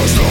Cause